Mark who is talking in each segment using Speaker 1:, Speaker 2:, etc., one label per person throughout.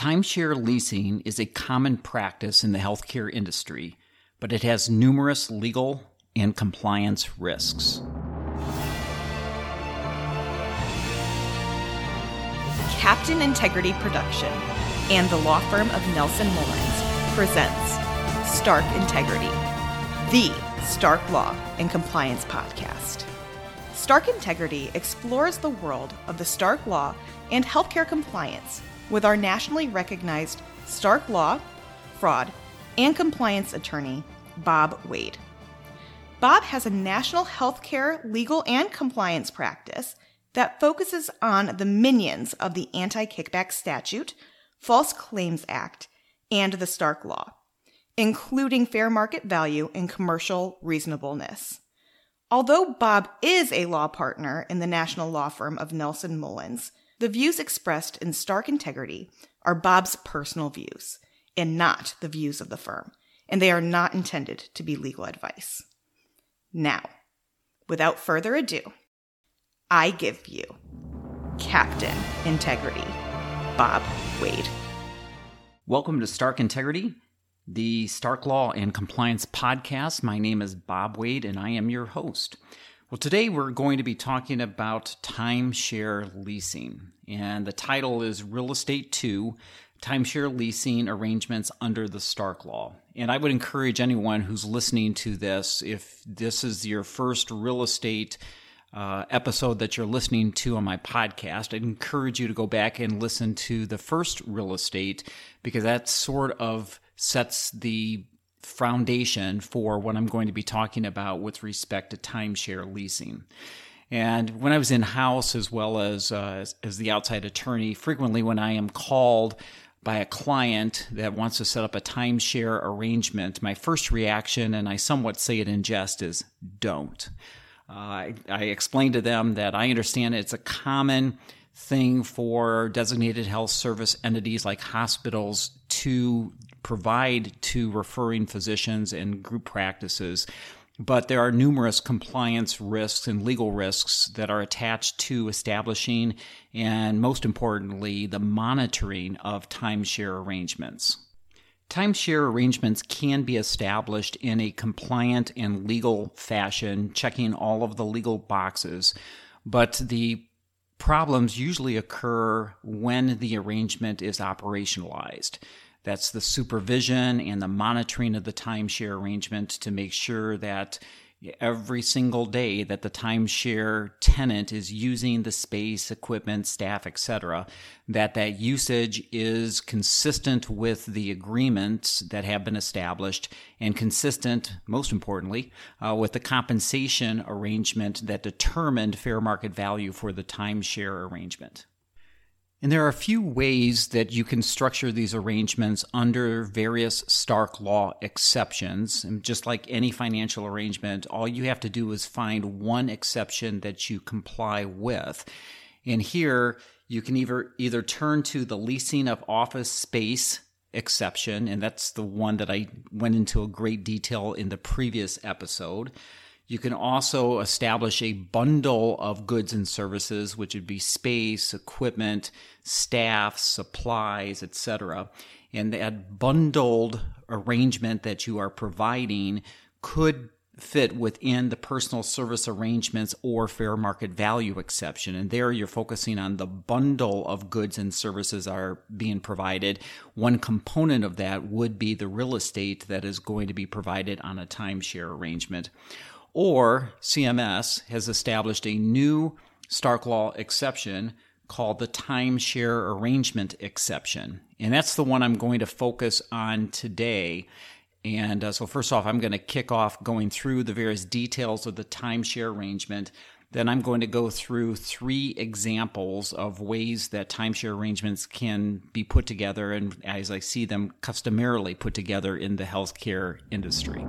Speaker 1: Timeshare leasing is a common practice in the healthcare industry, but it has numerous legal and compliance risks.
Speaker 2: Captain Integrity Production and the law firm of Nelson Mullins presents Stark Integrity, the Stark Law and Compliance podcast. Stark Integrity explores the world of the Stark Law and healthcare compliance with our nationally recognized Stark Law, Fraud, and Compliance attorney, Bob Wade. Bob has a national healthcare legal and compliance practice that focuses on the minions of the Anti Kickback Statute, False Claims Act, and the Stark Law, including fair market value and commercial reasonableness. Although Bob is a law partner in the national law firm of Nelson Mullins, the views expressed in Stark Integrity are Bob's personal views and not the views of the firm, and they are not intended to be legal advice. Now, without further ado, I give you Captain Integrity, Bob Wade.
Speaker 1: Welcome to Stark Integrity, the Stark Law and Compliance podcast. My name is Bob Wade, and I am your host. Well, today we're going to be talking about timeshare leasing, and the title is Real Estate 2 Timeshare Leasing Arrangements Under the Stark Law. And I would encourage anyone who's listening to this, if this is your first real estate uh, episode that you're listening to on my podcast, I'd encourage you to go back and listen to the first real estate because that sort of sets the foundation for what I'm going to be talking about with respect to timeshare leasing. And when I was in house as well as, uh, as, the outside attorney, frequently when I am called by a client that wants to set up a timeshare arrangement, my first reaction, and I somewhat say it in jest, is don't. Uh, I, I explain to them that I understand it's a common thing for designated health service entities like hospitals to provide to referring physicians and group practices. But there are numerous compliance risks and legal risks that are attached to establishing and, most importantly, the monitoring of timeshare arrangements. Timeshare arrangements can be established in a compliant and legal fashion, checking all of the legal boxes, but the problems usually occur when the arrangement is operationalized. That's the supervision and the monitoring of the timeshare arrangement to make sure that every single day that the timeshare tenant is using the space, equipment, staff, etc., that that usage is consistent with the agreements that have been established and consistent, most importantly, uh, with the compensation arrangement that determined fair market value for the timeshare arrangement. And there are a few ways that you can structure these arrangements under various Stark Law exceptions. And just like any financial arrangement, all you have to do is find one exception that you comply with. And here you can either either turn to the leasing of office space exception, and that's the one that I went into a great detail in the previous episode. You can also establish a bundle of goods and services, which would be space, equipment, staff, supplies, etc. And that bundled arrangement that you are providing could fit within the personal service arrangements or fair market value exception. And there you're focusing on the bundle of goods and services are being provided. One component of that would be the real estate that is going to be provided on a timeshare arrangement or CMS has established a new Stark Law exception called the timeshare arrangement exception. And that's the one I'm going to focus on today. And uh, so, first off, I'm going to kick off going through the various details of the timeshare arrangement. Then I'm going to go through three examples of ways that timeshare arrangements can be put together and as I see them customarily put together in the healthcare industry.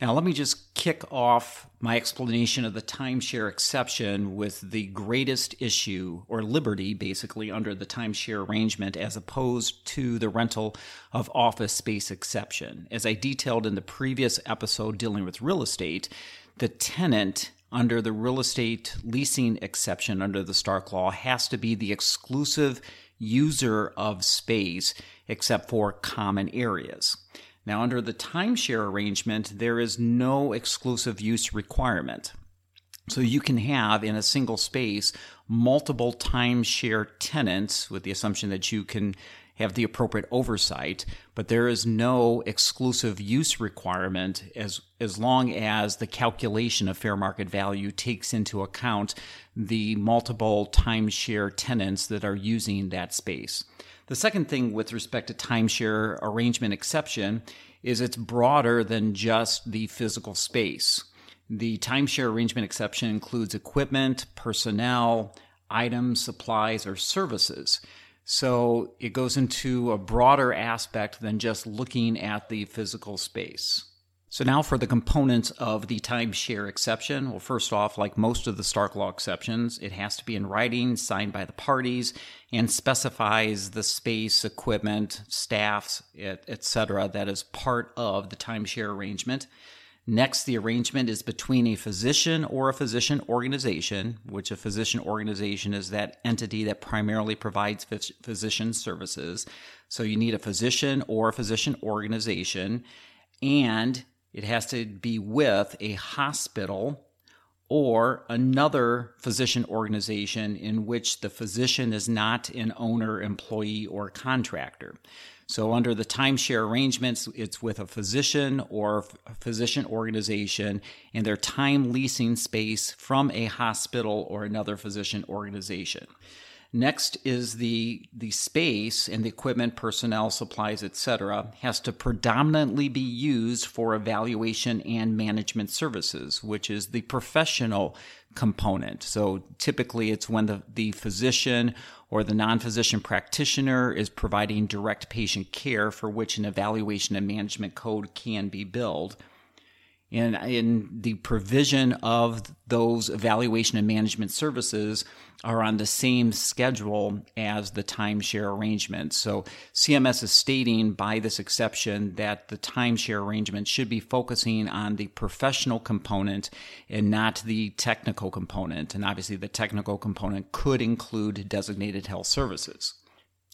Speaker 1: Now, let me just kick off my explanation of the timeshare exception with the greatest issue or liberty, basically, under the timeshare arrangement as opposed to the rental of office space exception. As I detailed in the previous episode dealing with real estate, the tenant under the real estate leasing exception under the Stark Law has to be the exclusive user of space except for common areas. Now, under the timeshare arrangement, there is no exclusive use requirement. So you can have in a single space multiple timeshare tenants with the assumption that you can have the appropriate oversight, but there is no exclusive use requirement as as long as the calculation of fair market value takes into account the multiple timeshare tenants that are using that space. The second thing with respect to timeshare arrangement exception is it's broader than just the physical space. The timeshare arrangement exception includes equipment, personnel, items, supplies, or services. So it goes into a broader aspect than just looking at the physical space. So now for the components of the timeshare exception. Well, first off, like most of the Stark Law exceptions, it has to be in writing, signed by the parties, and specifies the space, equipment, staffs, etc. that is part of the timeshare arrangement. Next, the arrangement is between a physician or a physician organization, which a physician organization is that entity that primarily provides physician services. So you need a physician or a physician organization, and it has to be with a hospital or another physician organization in which the physician is not an owner, employee, or contractor. So, under the timeshare arrangements, it's with a physician or a physician organization, and they're time leasing space from a hospital or another physician organization. Next is the the space and the equipment, personnel, supplies, etc. has to predominantly be used for evaluation and management services, which is the professional component. So typically it's when the, the physician or the non-physician practitioner is providing direct patient care for which an evaluation and management code can be billed in, in the provision of those evaluation and management services are on the same schedule as the timeshare arrangement. So CMS is stating by this exception that the timeshare arrangement should be focusing on the professional component and not the technical component. And obviously, the technical component could include designated health services.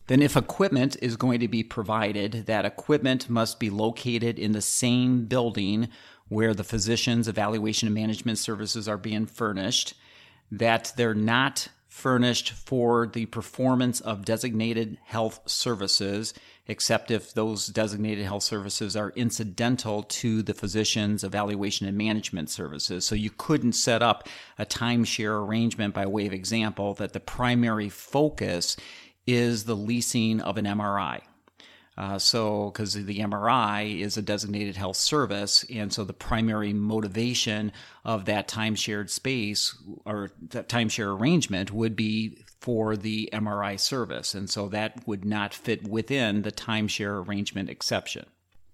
Speaker 1: Then, if equipment is going to be provided, that equipment must be located in the same building where the physician's evaluation and management services are being furnished, that they're not furnished for the performance of designated health services, except if those designated health services are incidental to the physician's evaluation and management services. So you couldn't set up a timeshare arrangement by way of example that the primary focus is the leasing of an MRI uh, so, because the MRI is a designated health service, and so the primary motivation of that timeshared space or that timeshare arrangement would be for the MRI service, and so that would not fit within the timeshare arrangement exception.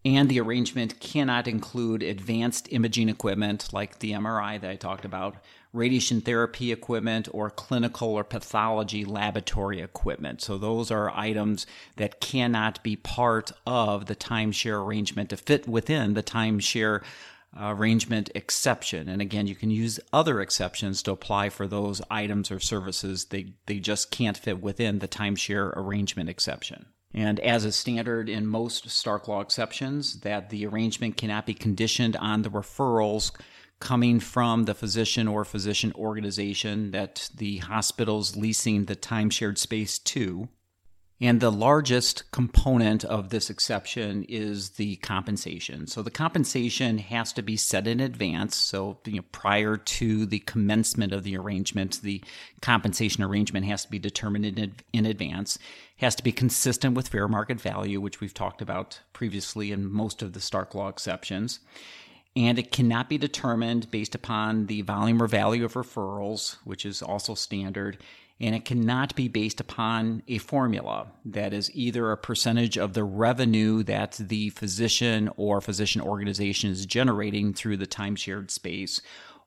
Speaker 1: And the arrangement cannot include advanced imaging equipment like the MRI that I talked about, radiation therapy equipment, or clinical or pathology laboratory equipment. So those are items that cannot be part of the timeshare arrangement to fit within the timeshare uh, arrangement exception. And again, you can use other exceptions to apply for those items or services. They, they just can't fit within the timeshare arrangement exception. And as is standard in most Stark Law exceptions, that the arrangement cannot be conditioned on the referrals coming from the physician or physician organization that the hospital's leasing the timeshared space to. And the largest component of this exception is the compensation. So the compensation has to be set in advance. So you know, prior to the commencement of the arrangement, the compensation arrangement has to be determined in, in advance. Has to be consistent with fair market value, which we've talked about previously in most of the Stark Law exceptions and it cannot be determined based upon the volume or value of referrals, which is also standard, and it cannot be based upon a formula that is either a percentage of the revenue that the physician or physician organization is generating through the time shared space,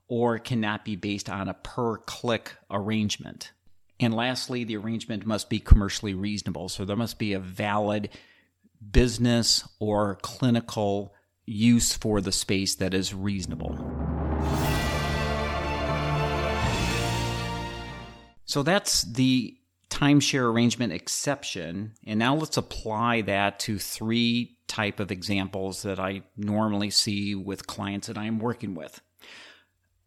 Speaker 1: or it cannot be based on a per click arrangement. And lastly, the arrangement must be commercially reasonable. So there must be a valid business or clinical use for the space that is reasonable. So that's the timeshare arrangement exception. And now let's apply that to three type of examples that I normally see with clients that I am working with.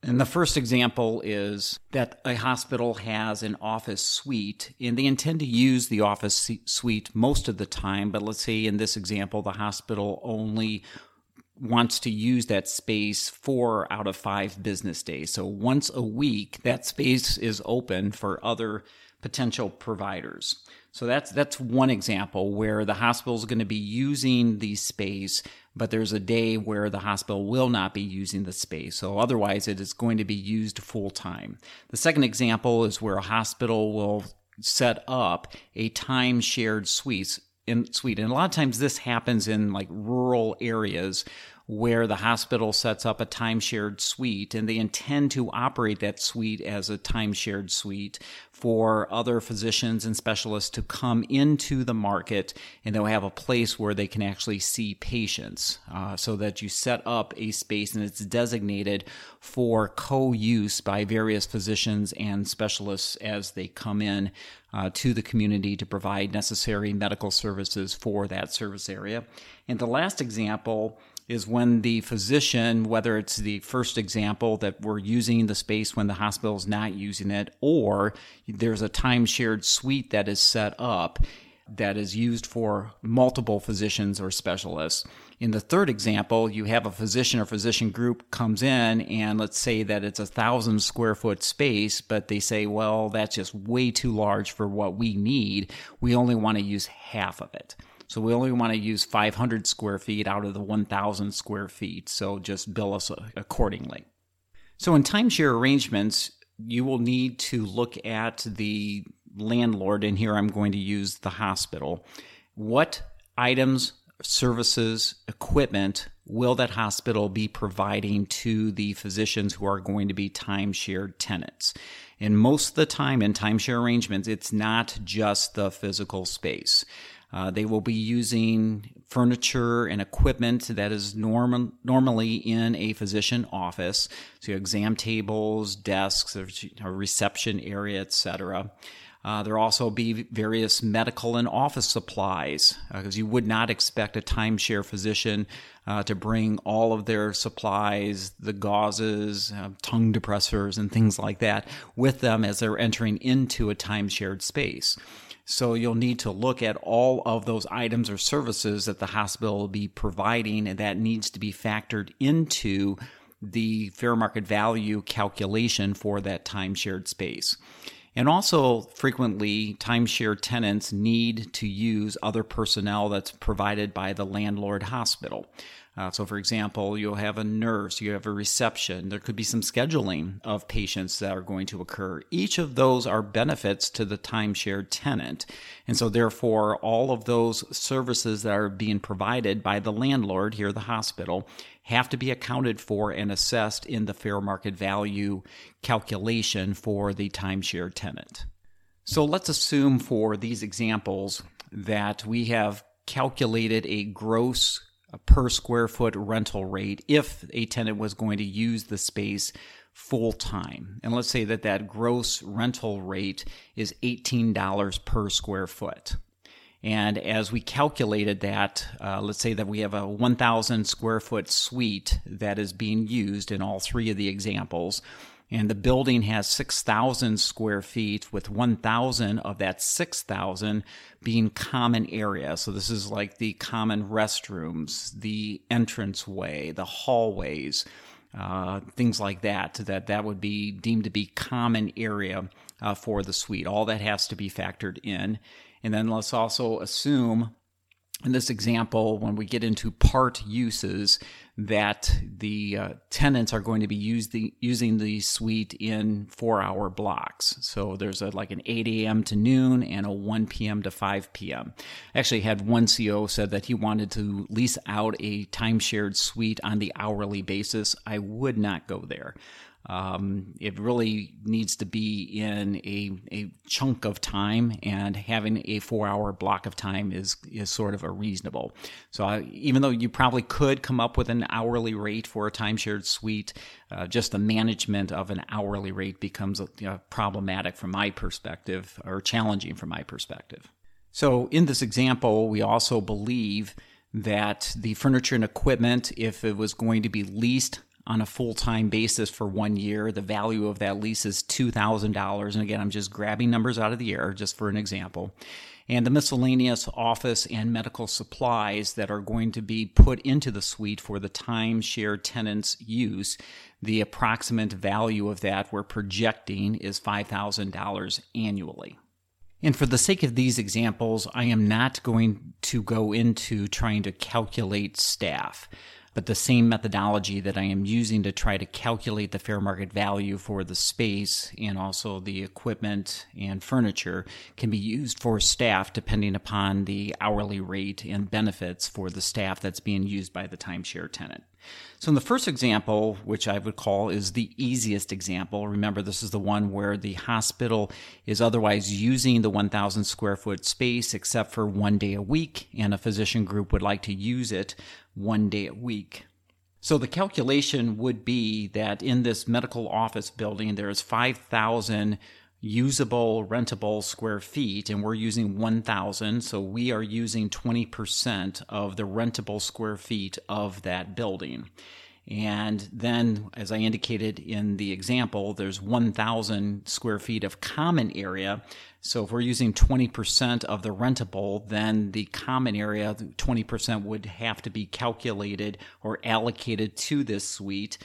Speaker 1: And the first example is that a hospital has an office suite and they intend to use the office suite most of the time. But let's say in this example, the hospital only wants to use that space four out of five business days. So once a week, that space is open for other potential providers. So that's that's one example where the hospital is going to be using the space, but there's a day where the hospital will not be using the space. So otherwise, it is going to be used full time. The second example is where a hospital will set up a time shared suite. In Sweden. a lot of times this happens in like rural areas where the hospital sets up a time shared suite and they intend to operate that suite as a time shared suite for other physicians and specialists to come into the market and they'll have a place where they can actually see patients uh, so that you set up a space and it's designated for co-use by various physicians and specialists as they come in uh, to the community to provide necessary medical services for that service area. And the last example is when the physician, whether it's the first example that we're using the space when the hospital is not using it, or there's a time shared suite that is set up that is used for multiple physicians or specialists. In the third example, you have a physician or physician group comes in and let's say that it's a thousand square foot space, but they say, well, that's just way too large for what we need. We only want to use half of it. So we only want to use 500 square feet out of the 1,000 square feet. So just bill us accordingly. So in timeshare arrangements, you will need to look at the landlord, and here I'm going to use the hospital. What items, services, equipment will that hospital be providing to the physicians who are going to be timeshare tenants? And most of the time in timeshare arrangements, it's not just the physical space. Uh, they will be using furniture and equipment that is norm- normally in a physician office, so exam tables, desks, a reception area, etc. Uh, there also be various medical and office supplies, because uh, you would not expect a timeshare physician uh, to bring all of their supplies, the gauzes, uh, tongue depressors, and things like that with them as they're entering into a timeshared space. So you'll need to look at all of those items or services that the hospital will be providing, and that needs to be factored into the fair market value calculation for that time shared space. And also, frequently, timeshare tenants need to use other personnel that's provided by the landlord hospital. Uh, so, for example, you'll have a nurse, you have a reception, there could be some scheduling of patients that are going to occur. Each of those are benefits to the timeshare tenant. And so, therefore, all of those services that are being provided by the landlord, here the hospital, have to be accounted for and assessed in the fair market value calculation for the timeshare tenant. So, let's assume for these examples that we have calculated a gross per square foot rental rate if a tenant was going to use the space full time. And let's say that that gross rental rate is $18 per square foot. And as we calculated that, uh, let's say that we have a 1,000 square foot suite that is being used in all three of the examples and the building has 6,000 square feet, with 1,000 of that 6,000 being common area. So this is like the common restrooms, the entranceway, the hallways, uh, things like that. That that would be deemed to be common area uh, for the suite. All that has to be factored in, and then let's also assume in this example, when we get into part uses, that the uh, tenants are going to be use the, using the suite in four hour blocks. So there's a, like an 8 a.m. to noon and a 1 p.m. to 5 p.m. I Actually, had one CO said that he wanted to lease out a timeshared suite on the hourly basis. I would not go there. Um, it really needs to be in a, a chunk of time, and having a four hour block of time is, is sort of a reasonable. So, I, even though you probably could come up with an hourly rate for a timeshared suite, uh, just the management of an hourly rate becomes problematic from my perspective or challenging from my perspective. So, in this example, we also believe that the furniture and equipment, if it was going to be leased on a full time basis for one year. The value of that lease is $2,000. And again, I'm just grabbing numbers out of the air just for an example. And the miscellaneous office and medical supplies that are going to be put into the suite for the timeshare tenant's use, the approximate value of that we're projecting is $5,000 annually. And for the sake of these examples, I am not going to go into trying to calculate staff but the same methodology that I am using to try to calculate the fair market value for the space and also the equipment and furniture can be used for staff depending upon the hourly rate and benefits for the staff that's being used by the timeshare tenant. So, in the first example, which I would call is the easiest example, remember this is the one where the hospital is otherwise using the 1,000 square foot space except for one day a week, and a physician group would like to use it one day a week. So the calculation would be that in this medical office building, there's 5,000 usable, rentable square feet, and we're using 1,000. So we are using 20% of the rentable square feet of that building. And then, as I indicated in the example, there's 1,000 square feet of common area. So if we're using 20% of the rentable, then the common area, 20% would have to be calculated or allocated to this suite.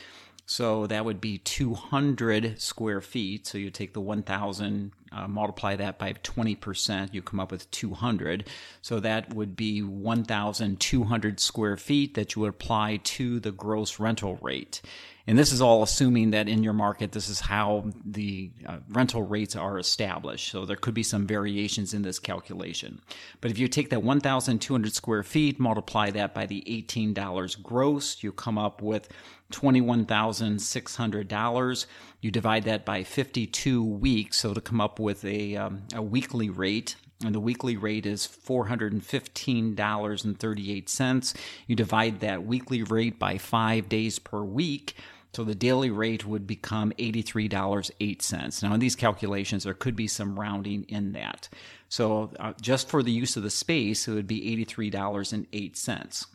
Speaker 1: So that would be 200 square feet. So you take the 1,000, uh, multiply that by 20%, you come up with 200. So that would be 1,200 square feet that you would apply to the gross rental rate. And this is all assuming that in your market, this is how the uh, rental rates are established. So there could be some variations in this calculation. But if you take that 1,200 square feet, multiply that by the $18 gross, you come up with $21,600. You divide that by 52 weeks, so to come up with a, um, a weekly rate and the weekly rate is $415.38. You divide that weekly rate by five days per week, so the daily rate would become $83.08. Now, in these calculations, there could be some rounding in that. So uh, just for the use of the space, it would be $83.08.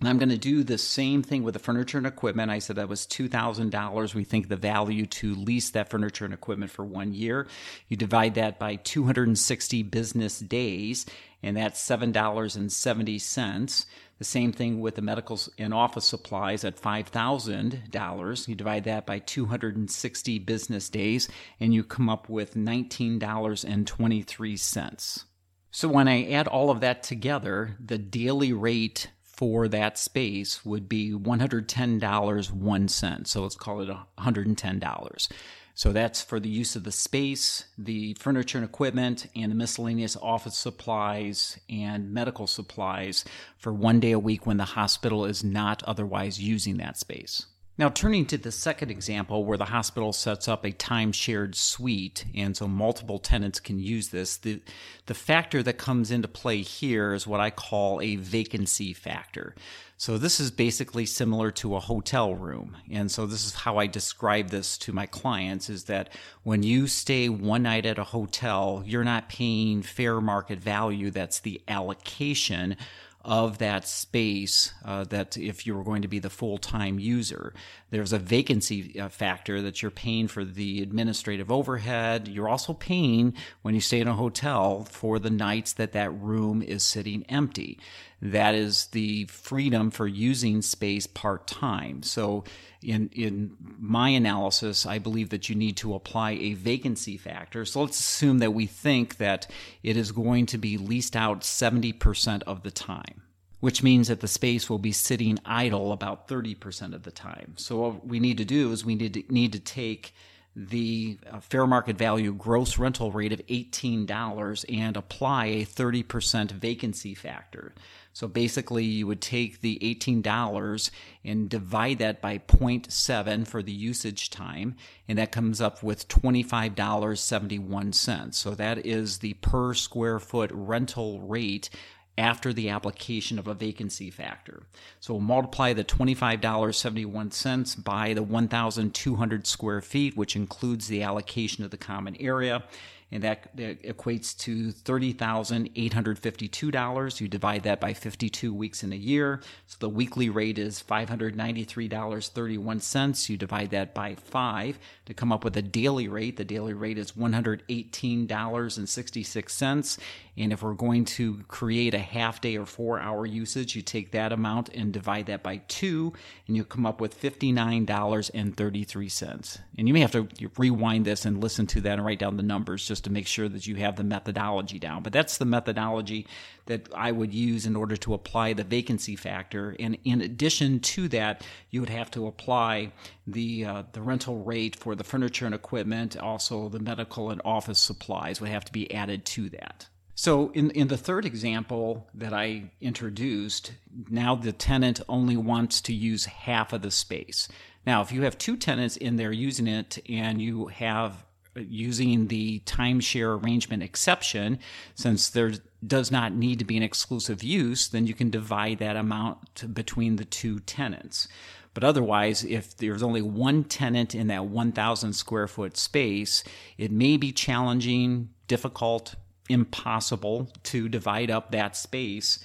Speaker 1: And I'm going to do the same thing with the furniture and equipment. I said that was $2,000. We think the value to lease that furniture and equipment for one year. You divide that by 260 business days, and that's $7.70. The same thing with the medical and office supplies at $5,000. You divide that by 260 business days and you come up with $19.23. So when I add all of that together, the daily rate for that space would be $110 one cent. So let's call it $110. So that's for the use of the space, the furniture and equipment, and the miscellaneous office supplies and medical supplies for one day a week when the hospital is not otherwise using that space. Now, turning to the second example where the hospital sets up a time shared suite, and so multiple tenants can use this, the, the factor that comes into play here is what I call a vacancy factor. So, this is basically similar to a hotel room. And so, this is how I describe this to my clients is that when you stay one night at a hotel, you're not paying fair market value, that's the allocation of that space uh, that if you were going to be the full-time user there's a vacancy uh, factor that you're paying for the administrative overhead. You're also paying when you stay in a hotel for the nights that that room is sitting empty that is the freedom for using space part-time so in in my analysis, I believe that you need to apply a vacancy factor. So let's assume that we think that it is going to be leased out 70% of the time, which means that the space will be sitting idle about 30% of the time. So what we need to do is we need to, need to take the uh, fair market value gross rental rate of $18 and apply a 30% vacancy factor. So basically, you would take the $18 and divide that by 0.7 for the usage time, and that comes up with $25.71. So that is the per square foot rental rate after the application of a vacancy factor. So we'll multiply the $25.71 by the 1,200 square feet, which includes the allocation of the common area and that, that equates to $30,852. You divide that by 52 weeks in a year. So the weekly rate is $593.31. You divide that by five to come up with a daily rate. The daily rate is $118.66. And if we're going to create a half day or four hour usage, you take that amount and divide that by two, and you come up with $59.33. And you may have to rewind this and listen to that and write down the numbers just to make sure that you have the methodology down. But that's the methodology that I would use in order to apply the vacancy factor. And in addition to that, you would have to apply the uh, the rental rate for the furniture and equipment, also the medical and office supplies would have to be added to that. So, in, in the third example that I introduced, now the tenant only wants to use half of the space. Now, if you have two tenants in there using it and you have using the timeshare arrangement exception, since there does not need to be an exclusive use, then you can divide that amount between the two tenants. But otherwise, if there's only one tenant in that 1,000 square foot space, it may be challenging, difficult, impossible to divide up that space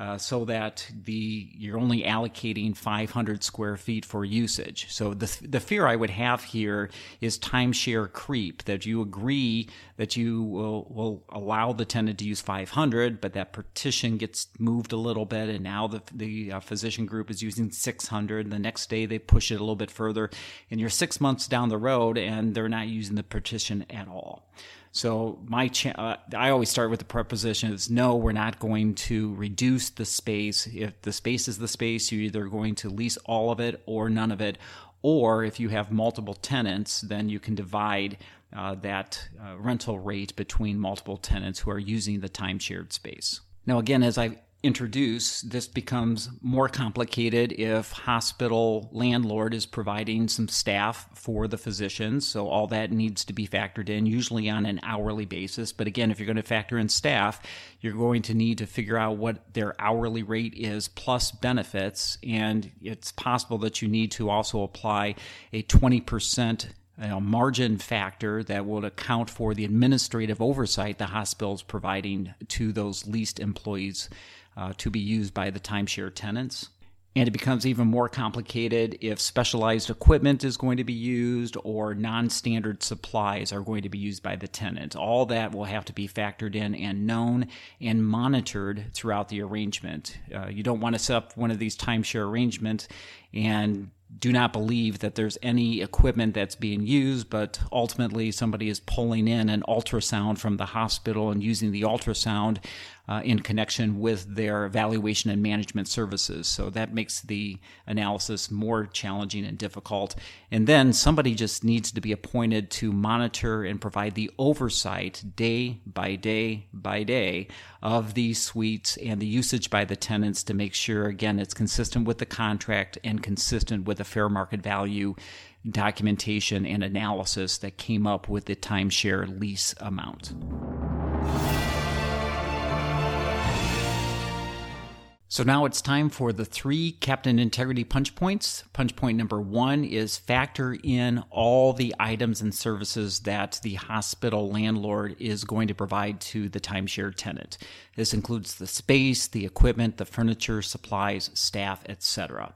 Speaker 1: uh, so that the you're only allocating 500 square feet for usage. So the the fear I would have here is timeshare creep that you agree that you will will allow the tenant to use 500, but that partition gets moved a little bit, and now the the uh, physician group is using 600. The next day they push it a little bit further, and you're six months down the road, and they're not using the partition at all. So my cha- uh, I always start with the preposition is no, we're not going to reduce the space. If the space is the space, you're either going to lease all of it or none of it. Or if you have multiple tenants, then you can divide uh, that uh, rental rate between multiple tenants who are using the time shared space. Now, again, as I introduce, this becomes more complicated if hospital landlord is providing some staff for the physicians. So all that needs to be factored in, usually on an hourly basis. But again, if you're going to factor in staff, you're going to need to figure out what their hourly rate is plus benefits. And it's possible that you need to also apply a 20% you know, margin factor that will account for the administrative oversight the hospital is providing to those leased employees uh, to be used by the timeshare tenants. And it becomes even more complicated if specialized equipment is going to be used or non standard supplies are going to be used by the tenant. All that will have to be factored in and known and monitored throughout the arrangement. Uh, you don't want to set up one of these timeshare arrangements and do not believe that there's any equipment that's being used, but ultimately somebody is pulling in an ultrasound from the hospital and using the ultrasound uh, in connection with their evaluation and management services. So that makes the analysis more challenging and difficult. And then somebody just needs to be appointed to monitor and provide the oversight day by day by day of these suites and the usage by the tenants to make sure, again, it's consistent with the contract and consistent with the fair market value documentation and analysis that came up with the timeshare lease amount. So now it's time for the three Captain Integrity punch points. Punch point number one is factor in all the items and services that the hospital landlord is going to provide to the timeshare tenant. This includes the space, the equipment, the furniture, supplies, staff, etc.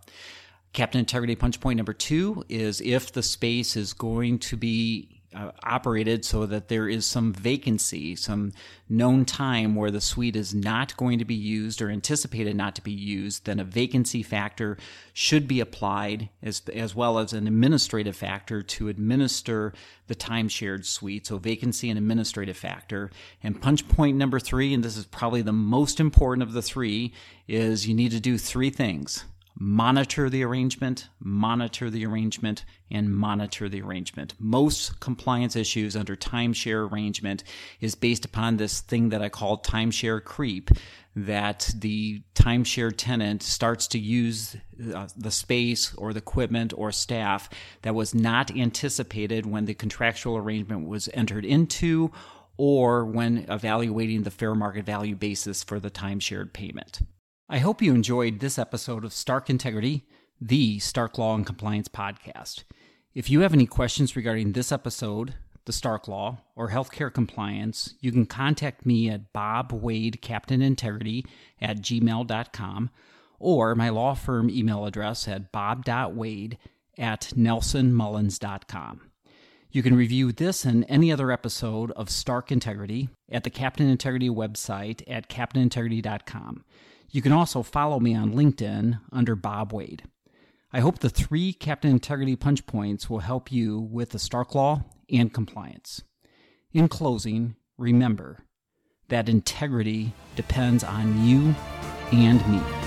Speaker 1: Captain Integrity punch point number two is if the space is going to be uh, operated so that there is some vacancy, some known time where the suite is not going to be used or anticipated not to be used, then a vacancy factor should be applied as, as well as an administrative factor to administer the time shared suite. So vacancy and administrative factor. And punch point number three, and this is probably the most important of the three, is you need to do three things. Monitor the arrangement, monitor the arrangement, and monitor the arrangement. Most compliance issues under timeshare arrangement is based upon this thing that I call timeshare creep that the timeshare tenant starts to use uh, the space or the equipment or staff that was not anticipated when the contractual arrangement was entered into or when evaluating the fair market value basis for the timeshared payment. I hope you enjoyed this episode of Stark Integrity, the Stark Law and Compliance podcast. If you have any questions regarding this episode, the Stark Law, or healthcare compliance, you can contact me at Bob Wade Captain Integrity at gmail.com or my law firm email address at bob.wade at nelsonmullins.com. You can review this and any other episode of Stark Integrity at the Captain Integrity website at captainintegrity.com. You can also follow me on LinkedIn under Bob Wade. I hope the three Captain Integrity punch points will help you with the Stark Law and compliance. In closing, remember that integrity depends on you and me.